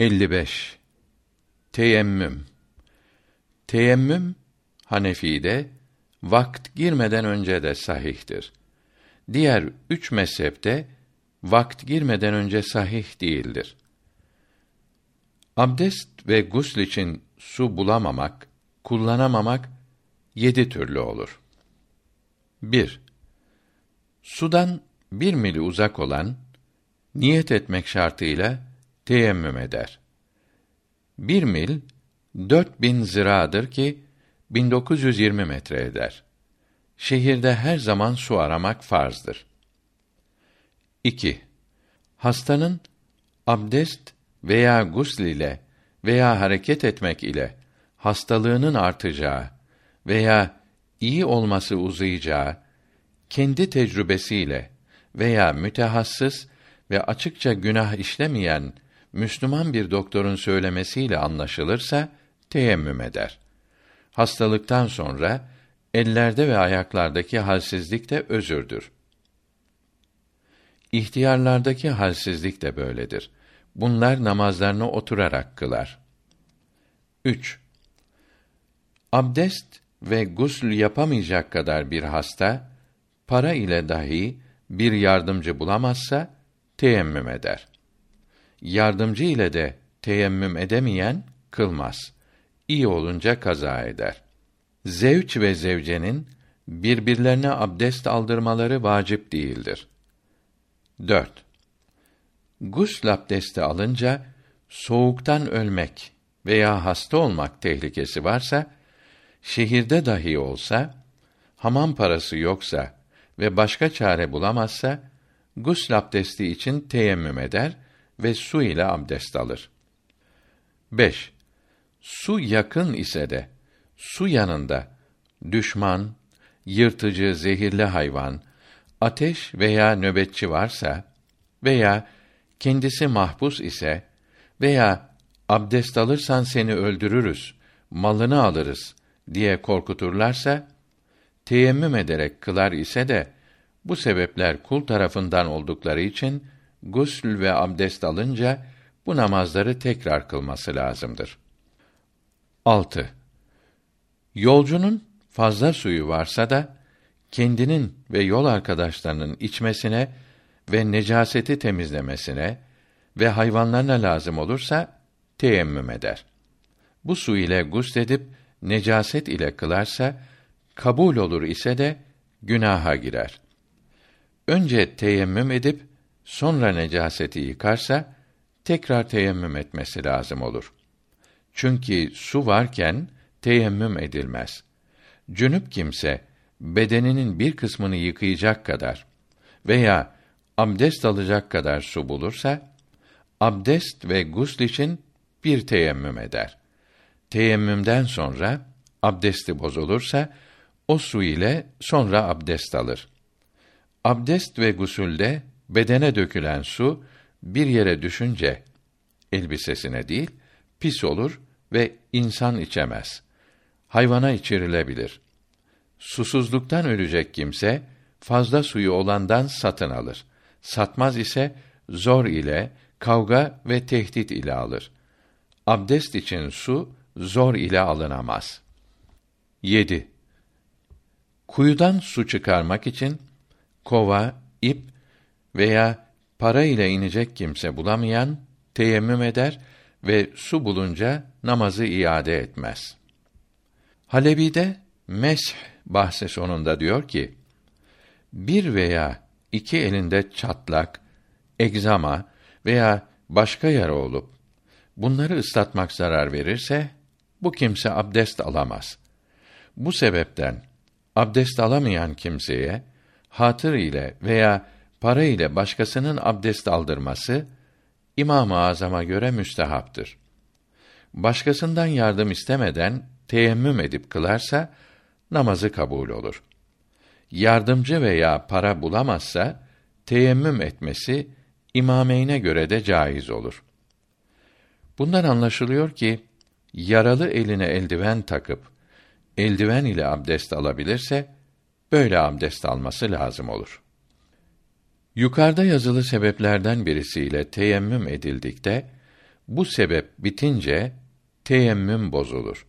55 Teyemmüm Teyemmüm Hanefi'de vakt girmeden önce de sahihtir. Diğer üç mezhepte vakt girmeden önce sahih değildir. Abdest ve gusl için su bulamamak, kullanamamak yedi türlü olur. 1. Sudan bir mili uzak olan, niyet etmek şartıyla teyemmüm eder. Bir mil, dört bin ziradır ki, 1920 metre eder. Şehirde her zaman su aramak farzdır. 2. Hastanın abdest veya gusl ile veya hareket etmek ile hastalığının artacağı veya iyi olması uzayacağı kendi tecrübesiyle veya mütehassıs ve açıkça günah işlemeyen Müslüman bir doktorun söylemesiyle anlaşılırsa teyemmüm eder. Hastalıktan sonra ellerde ve ayaklardaki halsizlik de özürdür. İhtiyarlardaki halsizlik de böyledir. Bunlar namazlarını oturarak kılar. 3. Abdest ve gusl yapamayacak kadar bir hasta para ile dahi bir yardımcı bulamazsa teyemmüm eder. Yardımcı ile de teyemmüm edemeyen kılmaz. İyi olunca kaza eder. Zevç ve zevcenin birbirlerine abdest aldırmaları vacip değildir. 4. Gusl abdesti alınca soğuktan ölmek veya hasta olmak tehlikesi varsa şehirde dahi olsa hamam parası yoksa ve başka çare bulamazsa gusl abdesti için teyemmüm eder ve su ile abdest alır. 5. Su yakın ise de su yanında düşman, yırtıcı, zehirli hayvan, ateş veya nöbetçi varsa veya kendisi mahpus ise veya abdest alırsan seni öldürürüz, malını alırız diye korkuturlarsa teyemmüm ederek kılar ise de bu sebepler kul tarafından oldukları için gusl ve abdest alınca bu namazları tekrar kılması lazımdır. 6. Yolcunun fazla suyu varsa da kendinin ve yol arkadaşlarının içmesine ve necaseti temizlemesine ve hayvanlarına lazım olursa teyemmüm eder. Bu su ile gusledip necaset ile kılarsa kabul olur ise de günaha girer. Önce teyemmüm edip sonra necaseti yıkarsa tekrar teyemmüm etmesi lazım olur. Çünkü su varken teyemmüm edilmez. Cünüp kimse bedeninin bir kısmını yıkayacak kadar veya abdest alacak kadar su bulursa abdest ve gusl için bir teyemmüm eder. Teyemmümden sonra abdesti bozulursa o su ile sonra abdest alır. Abdest ve gusülde bedene dökülen su bir yere düşünce elbisesine değil pis olur ve insan içemez. Hayvana içirilebilir. Susuzluktan ölecek kimse fazla suyu olandan satın alır. Satmaz ise zor ile, kavga ve tehdit ile alır. Abdest için su zor ile alınamaz. 7. Kuyudan su çıkarmak için kova, ip veya para ile inecek kimse bulamayan teyemmüm eder ve su bulunca namazı iade etmez. Halebi'de mesh bahsi sonunda diyor ki: Bir veya iki elinde çatlak, egzama veya başka yara olup bunları ıslatmak zarar verirse bu kimse abdest alamaz. Bu sebepten abdest alamayan kimseye hatır ile veya para ile başkasının abdest aldırması İmam-ı Azam'a göre müstehaptır. Başkasından yardım istemeden teyemmüm edip kılarsa namazı kabul olur. Yardımcı veya para bulamazsa teyemmüm etmesi imameyne göre de caiz olur. Bundan anlaşılıyor ki yaralı eline eldiven takıp eldiven ile abdest alabilirse böyle abdest alması lazım olur. Yukarıda yazılı sebeplerden birisiyle teyemmüm edildikte Bu sebep bitince teyemmüm bozulur.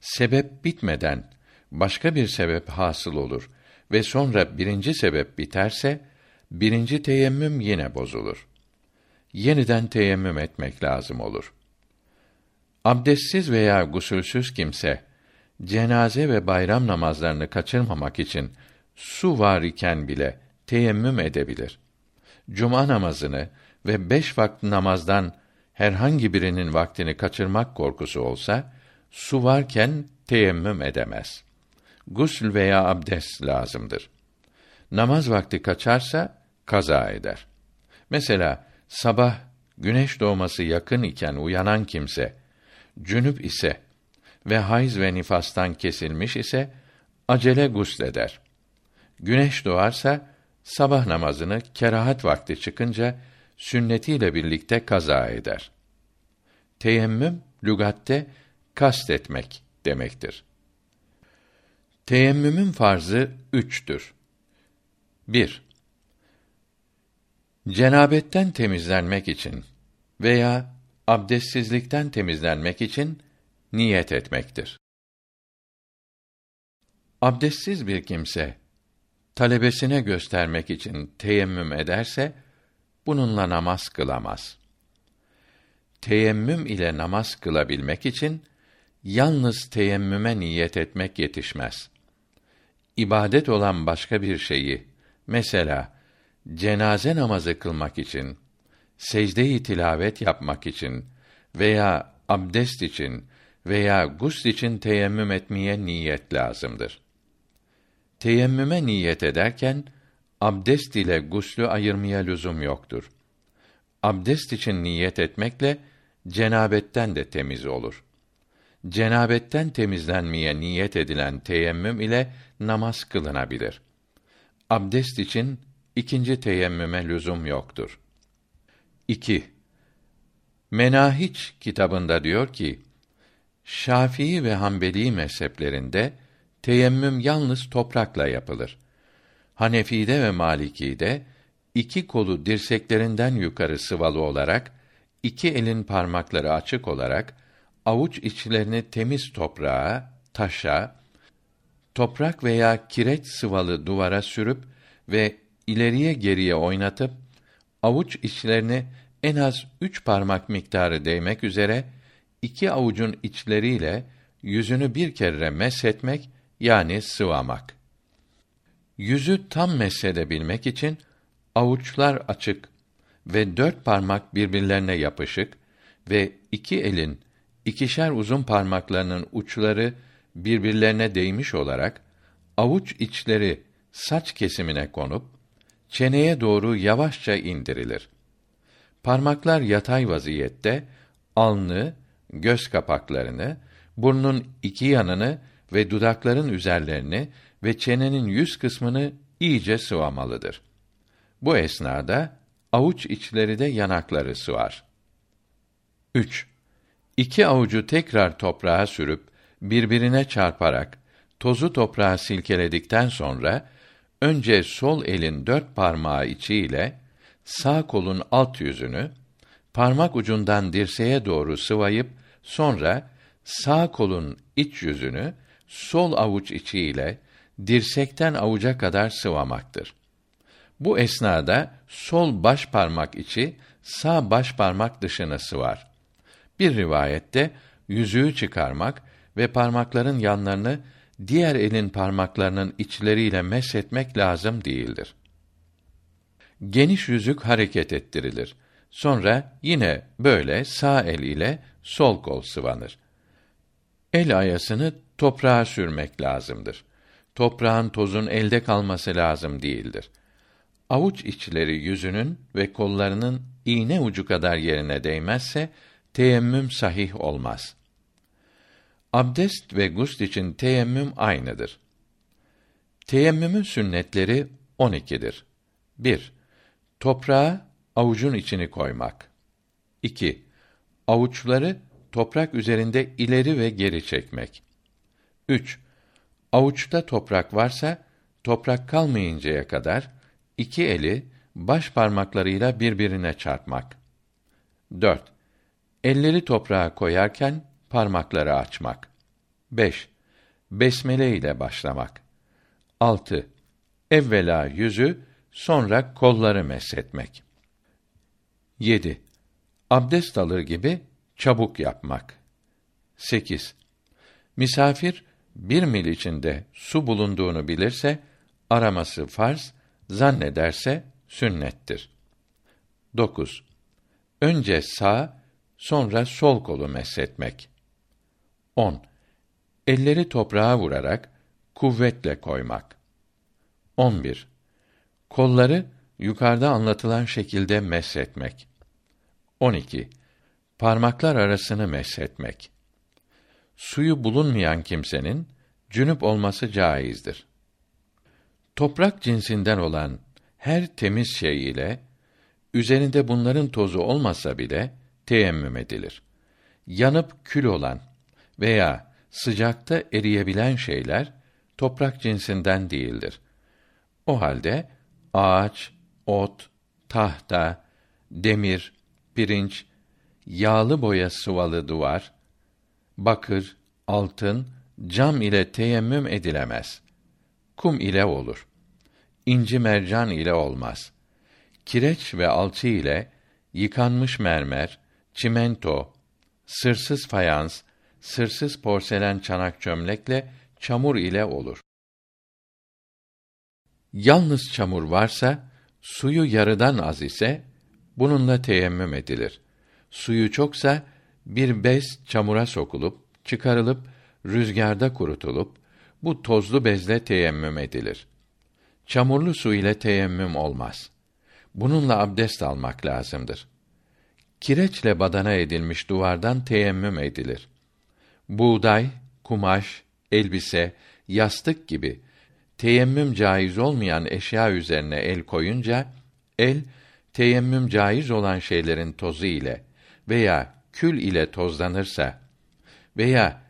Sebep bitmeden başka bir sebep hasıl olur ve sonra birinci sebep biterse birinci teyemmüm yine bozulur. Yeniden teyemmüm etmek lazım olur. Abdestsiz veya gusülsüz kimse cenaze ve bayram namazlarını kaçırmamak için su var iken bile teyemmüm edebilir. Cuma namazını ve beş vakit namazdan herhangi birinin vaktini kaçırmak korkusu olsa, su varken teyemmüm edemez. Gusül veya abdest lazımdır. Namaz vakti kaçarsa, kaza eder. Mesela, sabah güneş doğması yakın iken uyanan kimse, cünüp ise ve hayız ve nifastan kesilmiş ise, acele gusleder. Güneş doğarsa, sabah namazını kerahat vakti çıkınca, sünnetiyle birlikte kaza eder. Teyemmüm lügatte kastetmek demektir. Teyemmümün farzı üçtür. 1. Cenabetten temizlenmek için veya abdestsizlikten temizlenmek için niyet etmektir. Abdestsiz bir kimse talebesine göstermek için teyemmüm ederse bununla namaz kılamaz. Teyemmüm ile namaz kılabilmek için yalnız teyemmüme niyet etmek yetişmez. İbadet olan başka bir şeyi, mesela cenaze namazı kılmak için, secde-i tilavet yapmak için veya abdest için veya gusl için teyemmüm etmeye niyet lazımdır. Teyemmüme niyet ederken abdest ile guslü ayırmaya lüzum yoktur. Abdest için niyet etmekle cenabetten de temiz olur. Cenabetten temizlenmeye niyet edilen teyemmüm ile namaz kılınabilir. Abdest için ikinci teyemmüme lüzum yoktur. 2. Menahiç kitabında diyor ki, Şafii ve Hanbeli mezheplerinde teyemmüm yalnız toprakla yapılır. Hanefi'de ve Maliki'de iki kolu dirseklerinden yukarı sıvalı olarak iki elin parmakları açık olarak avuç içlerini temiz toprağa, taşa, toprak veya kireç sıvalı duvara sürüp ve ileriye geriye oynatıp avuç içlerini en az üç parmak miktarı değmek üzere iki avucun içleriyle yüzünü bir kere meshetmek yani sıvamak. Yüzü tam meshedebilmek için avuçlar açık ve dört parmak birbirlerine yapışık ve iki elin ikişer uzun parmaklarının uçları birbirlerine değmiş olarak avuç içleri saç kesimine konup çeneye doğru yavaşça indirilir. Parmaklar yatay vaziyette alnı, göz kapaklarını, burnun iki yanını ve dudakların üzerlerini ve çenenin yüz kısmını iyice sıvamalıdır. Bu esnada avuç içleri de yanakları sıvar. 3. İki avucu tekrar toprağa sürüp birbirine çarparak tozu toprağa silkeledikten sonra önce sol elin dört parmağı içiyle sağ kolun alt yüzünü parmak ucundan dirseğe doğru sıvayıp sonra sağ kolun iç yüzünü sol avuç içiyle dirsekten avuca kadar sıvamaktır. Bu esnada sol baş parmak içi sağ baş parmak dışını sıvar. Bir rivayette yüzüğü çıkarmak ve parmakların yanlarını diğer elin parmaklarının içleriyle meshetmek lazım değildir. Geniş yüzük hareket ettirilir. Sonra yine böyle sağ el ile sol kol sıvanır. El ayasını toprağa sürmek lazımdır. Toprağın tozun elde kalması lazım değildir. Avuç içleri yüzünün ve kollarının iğne ucu kadar yerine değmezse teyemmüm sahih olmaz. Abdest ve gusl için teyemmüm aynıdır. Teyemmümün sünnetleri 12'dir. 1. Toprağa avucun içini koymak. 2. Avuçları toprak üzerinde ileri ve geri çekmek. 3. Avuçta toprak varsa toprak kalmayıncaya kadar iki eli baş parmaklarıyla birbirine çarpmak. 4. Elleri toprağa koyarken parmakları açmak. 5. Besmele ile başlamak. 6. Evvela yüzü, sonra kolları meshetmek. 7. Abdest alır gibi çabuk yapmak. 8. Misafir bir mil içinde su bulunduğunu bilirse araması farz, zannederse sünnettir. 9. Önce sağ, sonra sol kolu meshetmek. 10. Elleri toprağa vurarak kuvvetle koymak. 11. Kolları yukarıda anlatılan şekilde meshetmek. 12. Parmaklar arasını meshetmek. Suyu bulunmayan kimsenin cünüp olması caizdir. Toprak cinsinden olan her temiz şey ile üzerinde bunların tozu olmasa bile teyemmüm edilir. Yanıp kül olan veya sıcakta eriyebilen şeyler toprak cinsinden değildir. O halde ağaç, ot, tahta, demir, pirinç, yağlı boya sıvalı duvar, bakır, altın, cam ile teyemmüm edilemez. Kum ile olur. İnci mercan ile olmaz. Kireç ve alçı ile yıkanmış mermer, çimento, sırsız fayans, sırsız porselen çanak çömlekle çamur ile olur. Yalnız çamur varsa, suyu yarıdan az ise, bununla teyemmüm edilir. Suyu çoksa, bir bez çamura sokulup, çıkarılıp, rüzgarda kurutulup, bu tozlu bezle teyemmüm edilir. Çamurlu su ile teyemmüm olmaz. Bununla abdest almak lazımdır. Kireçle badana edilmiş duvardan teyemmüm edilir. Buğday, kumaş, elbise, yastık gibi teyemmüm caiz olmayan eşya üzerine el koyunca el teyemmüm caiz olan şeylerin tozu ile veya kül ile tozlanırsa veya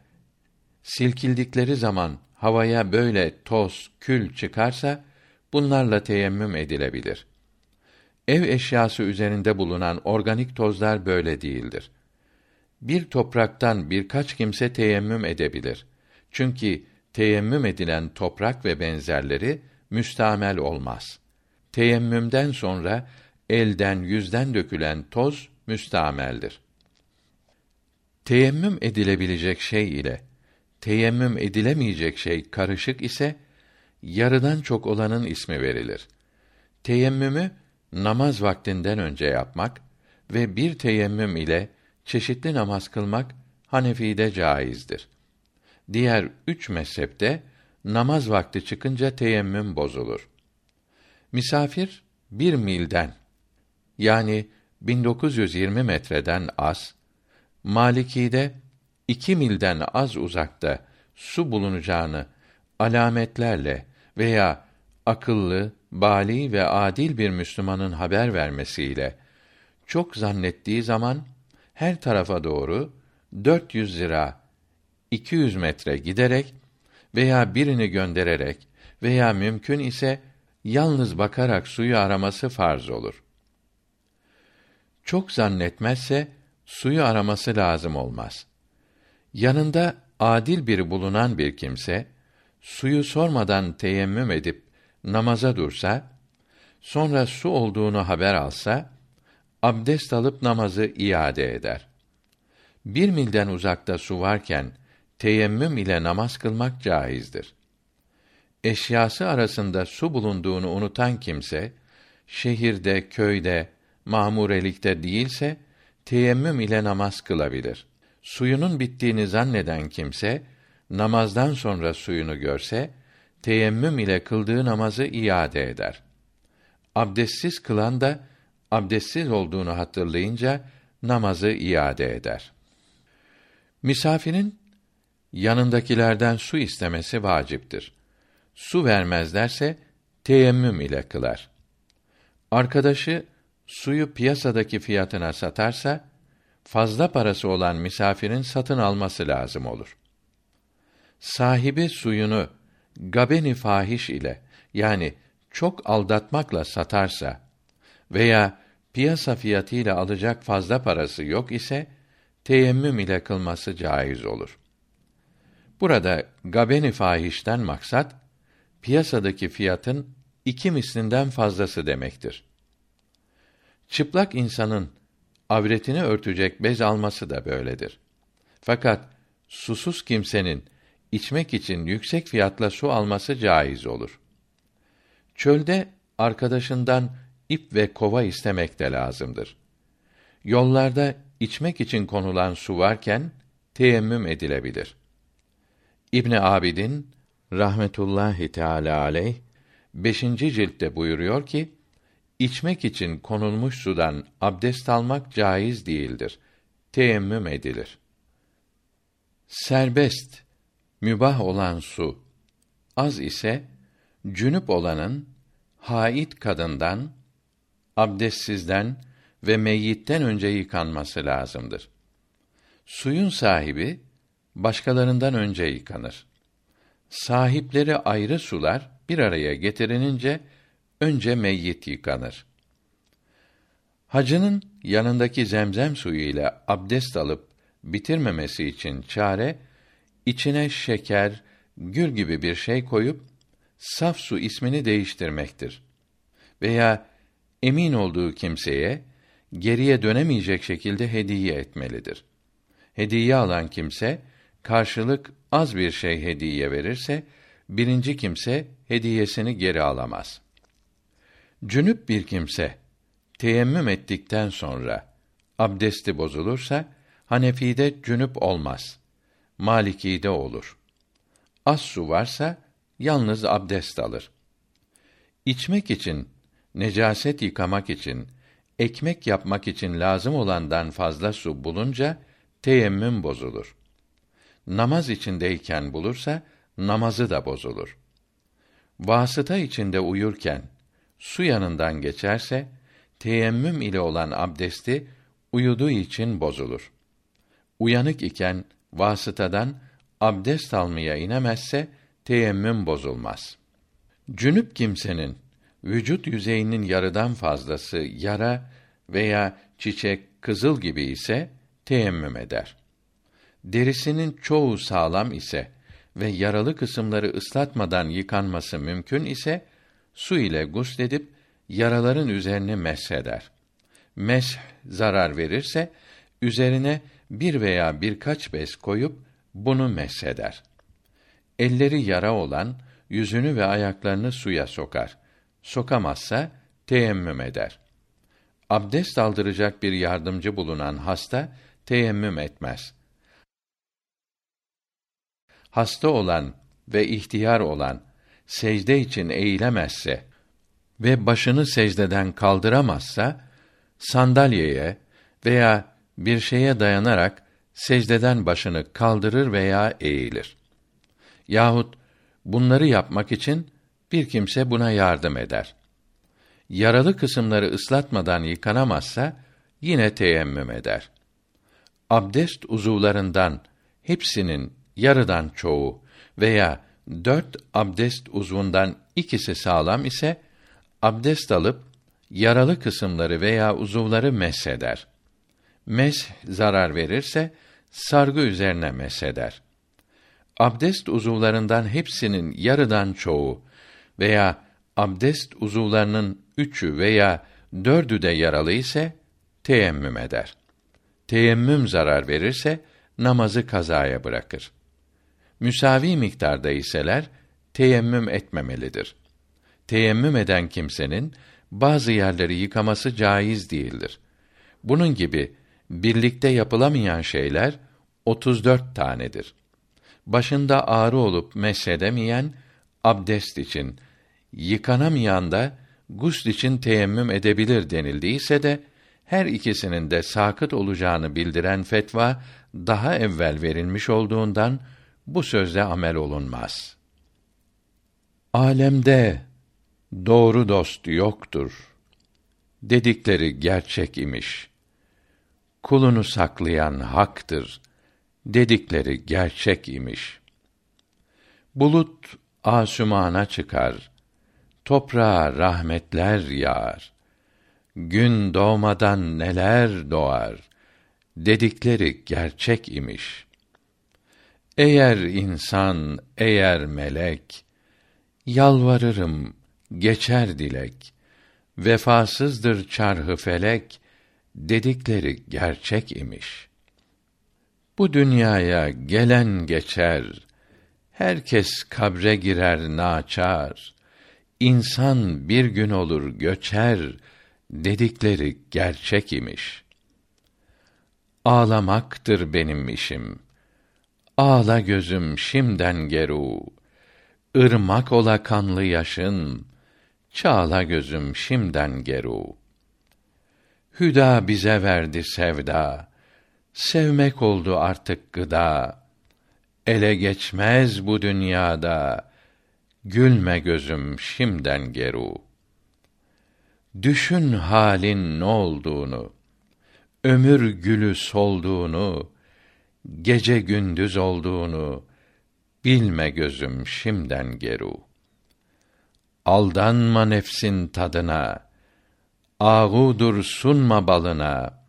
silkildikleri zaman havaya böyle toz, kül çıkarsa bunlarla teyemmüm edilebilir. Ev eşyası üzerinde bulunan organik tozlar böyle değildir. Bir topraktan birkaç kimse teyemmüm edebilir. Çünkü teyemmüm edilen toprak ve benzerleri müstamel olmaz. Teyemmümden sonra elden yüzden dökülen toz müstameldir. Teyemmüm edilebilecek şey ile teyemmüm edilemeyecek şey karışık ise yarıdan çok olanın ismi verilir. Teyemmümü namaz vaktinden önce yapmak ve bir teyemmüm ile çeşitli namaz kılmak Hanefi'de caizdir. Diğer üç mezhepte namaz vakti çıkınca teyemmüm bozulur. Misafir bir milden yani 1920 metreden az, Maliki'de iki milden az uzakta su bulunacağını alametlerle veya akıllı, bali ve adil bir Müslümanın haber vermesiyle çok zannettiği zaman her tarafa doğru 400 lira 200 metre giderek veya birini göndererek veya mümkün ise yalnız bakarak suyu araması farz olur. Çok zannetmezse suyu araması lazım olmaz. Yanında adil biri bulunan bir kimse suyu sormadan teyemmüm edip namaza dursa, sonra su olduğunu haber alsa, abdest alıp namazı iade eder. Bir milden uzakta su varken, teyemmüm ile namaz kılmak caizdir. Eşyası arasında su bulunduğunu unutan kimse, şehirde, köyde, mahmurelikte değilse, teyemmüm ile namaz kılabilir. Suyunun bittiğini zanneden kimse, namazdan sonra suyunu görse, teyemmüm ile kıldığı namazı iade eder. Abdestsiz kılan da abdestsiz olduğunu hatırlayınca namazı iade eder. Misafirin yanındakilerden su istemesi vaciptir. Su vermezlerse teyemmüm ile kılar. Arkadaşı suyu piyasadaki fiyatına satarsa fazla parası olan misafirin satın alması lazım olur. Sahibi suyunu gabeni fahiş ile yani çok aldatmakla satarsa veya piyasa fiyatıyla alacak fazla parası yok ise teyemmüm ile kılması caiz olur. Burada gabeni fahişten maksat piyasadaki fiyatın iki mislinden fazlası demektir. Çıplak insanın avretini örtecek bez alması da böyledir. Fakat susuz kimsenin içmek için yüksek fiyatla su alması caiz olur. Çölde arkadaşından ip ve kova istemek de lazımdır. Yollarda içmek için konulan su varken teyemmüm edilebilir. İbn Abidin rahmetullahi teala aleyh 5. ciltte buyuruyor ki içmek için konulmuş sudan abdest almak caiz değildir. Teyemmüm edilir. Serbest, mübah olan su az ise cünüp olanın hait kadından, abdestsizden ve meyyitten önce yıkanması lazımdır. Suyun sahibi başkalarından önce yıkanır. Sahipleri ayrı sular bir araya getirilince önce meyyit yıkanır. Hacının yanındaki zemzem suyu ile abdest alıp bitirmemesi için çare içine şeker, gül gibi bir şey koyup saf su ismini değiştirmektir. Veya emin olduğu kimseye geriye dönemeyecek şekilde hediye etmelidir. Hediye alan kimse karşılık az bir şey hediye verirse birinci kimse hediyesini geri alamaz. Cünüp bir kimse teyemmüm ettikten sonra abdesti bozulursa Hanefi'de cünüp olmaz. Maliki'de olur. Az su varsa yalnız abdest alır. İçmek için, necaset yıkamak için, ekmek yapmak için lazım olandan fazla su bulunca teyemmüm bozulur. Namaz içindeyken bulursa namazı da bozulur. Vasıta içinde uyurken su yanından geçerse teyemmüm ile olan abdesti uyuduğu için bozulur. Uyanık iken vasıtadan abdest almaya inemezse teyemmüm bozulmaz. Cünüp kimsenin vücut yüzeyinin yarıdan fazlası yara veya çiçek, kızıl gibi ise teyemmüm eder. Derisinin çoğu sağlam ise ve yaralı kısımları ıslatmadan yıkanması mümkün ise su ile gusledip yaraların üzerine mesheder. Mesh zarar verirse üzerine bir veya birkaç bez koyup bunu mesheder. Elleri yara olan yüzünü ve ayaklarını suya sokar. Sokamazsa teyemmüm eder. Abdest aldıracak bir yardımcı bulunan hasta teyemmüm etmez. Hasta olan ve ihtiyar olan secde için eğilemezse ve başını secdeden kaldıramazsa sandalyeye veya bir şeye dayanarak secdeden başını kaldırır veya eğilir. Yahut bunları yapmak için bir kimse buna yardım eder. Yaralı kısımları ıslatmadan yıkanamazsa yine teyemmüm eder. Abdest uzuvlarından hepsinin yarıdan çoğu veya dört abdest uzvundan ikisi sağlam ise abdest alıp yaralı kısımları veya uzuvları mesheder. Mes zarar verirse sargı üzerine mesheder. Abdest uzuvlarından hepsinin yarıdan çoğu veya abdest uzuvlarının üçü veya dördü de yaralı ise teyemmüm eder. Teyemmüm zarar verirse namazı kazaya bırakır. Müsavi miktarda iseler teyemmüm etmemelidir. Teyemmüm eden kimsenin bazı yerleri yıkaması caiz değildir. Bunun gibi birlikte yapılamayan şeyler 34 tanedir. Başında ağrı olup mesedemeyen abdest için, yıkanamayan da gusl için teyemmüm edebilir denildiyse de her ikisinin de sakıt olacağını bildiren fetva daha evvel verilmiş olduğundan bu sözde amel olunmaz. Alemde doğru dost yoktur dedikleri gerçek imiş. Kulunu saklayan haktır dedikleri gerçek imiş. Bulut asumana çıkar, toprağa rahmetler yağar. Gün doğmadan neler doğar, dedikleri gerçek imiş. Eğer insan, eğer melek, yalvarırım, geçer dilek, vefasızdır çarhı felek, dedikleri gerçek imiş. Bu dünyaya gelen geçer, herkes kabre girer naçar, insan bir gün olur göçer, dedikleri gerçek imiş. Ağlamaktır benim işim. Ağla gözüm şimden geru. Irmak ola kanlı yaşın. Çağla gözüm şimden geru. Hüda bize verdi sevda. Sevmek oldu artık gıda. Ele geçmez bu dünyada. Gülme gözüm şimden geru. Düşün halin ne olduğunu, ömür gülü solduğunu, gece gündüz olduğunu, bilme gözüm şimden geru. Aldanma nefsin tadına, ağudur sunma balına,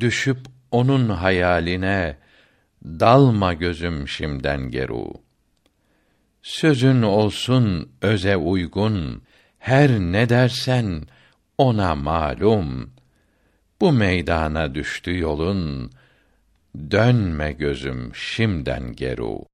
düşüp onun hayaline, dalma gözüm şimden geru. Sözün olsun öze uygun, her ne dersen, ona malum. Bu meydana düştü yolun, dönme gözüm şimden geru.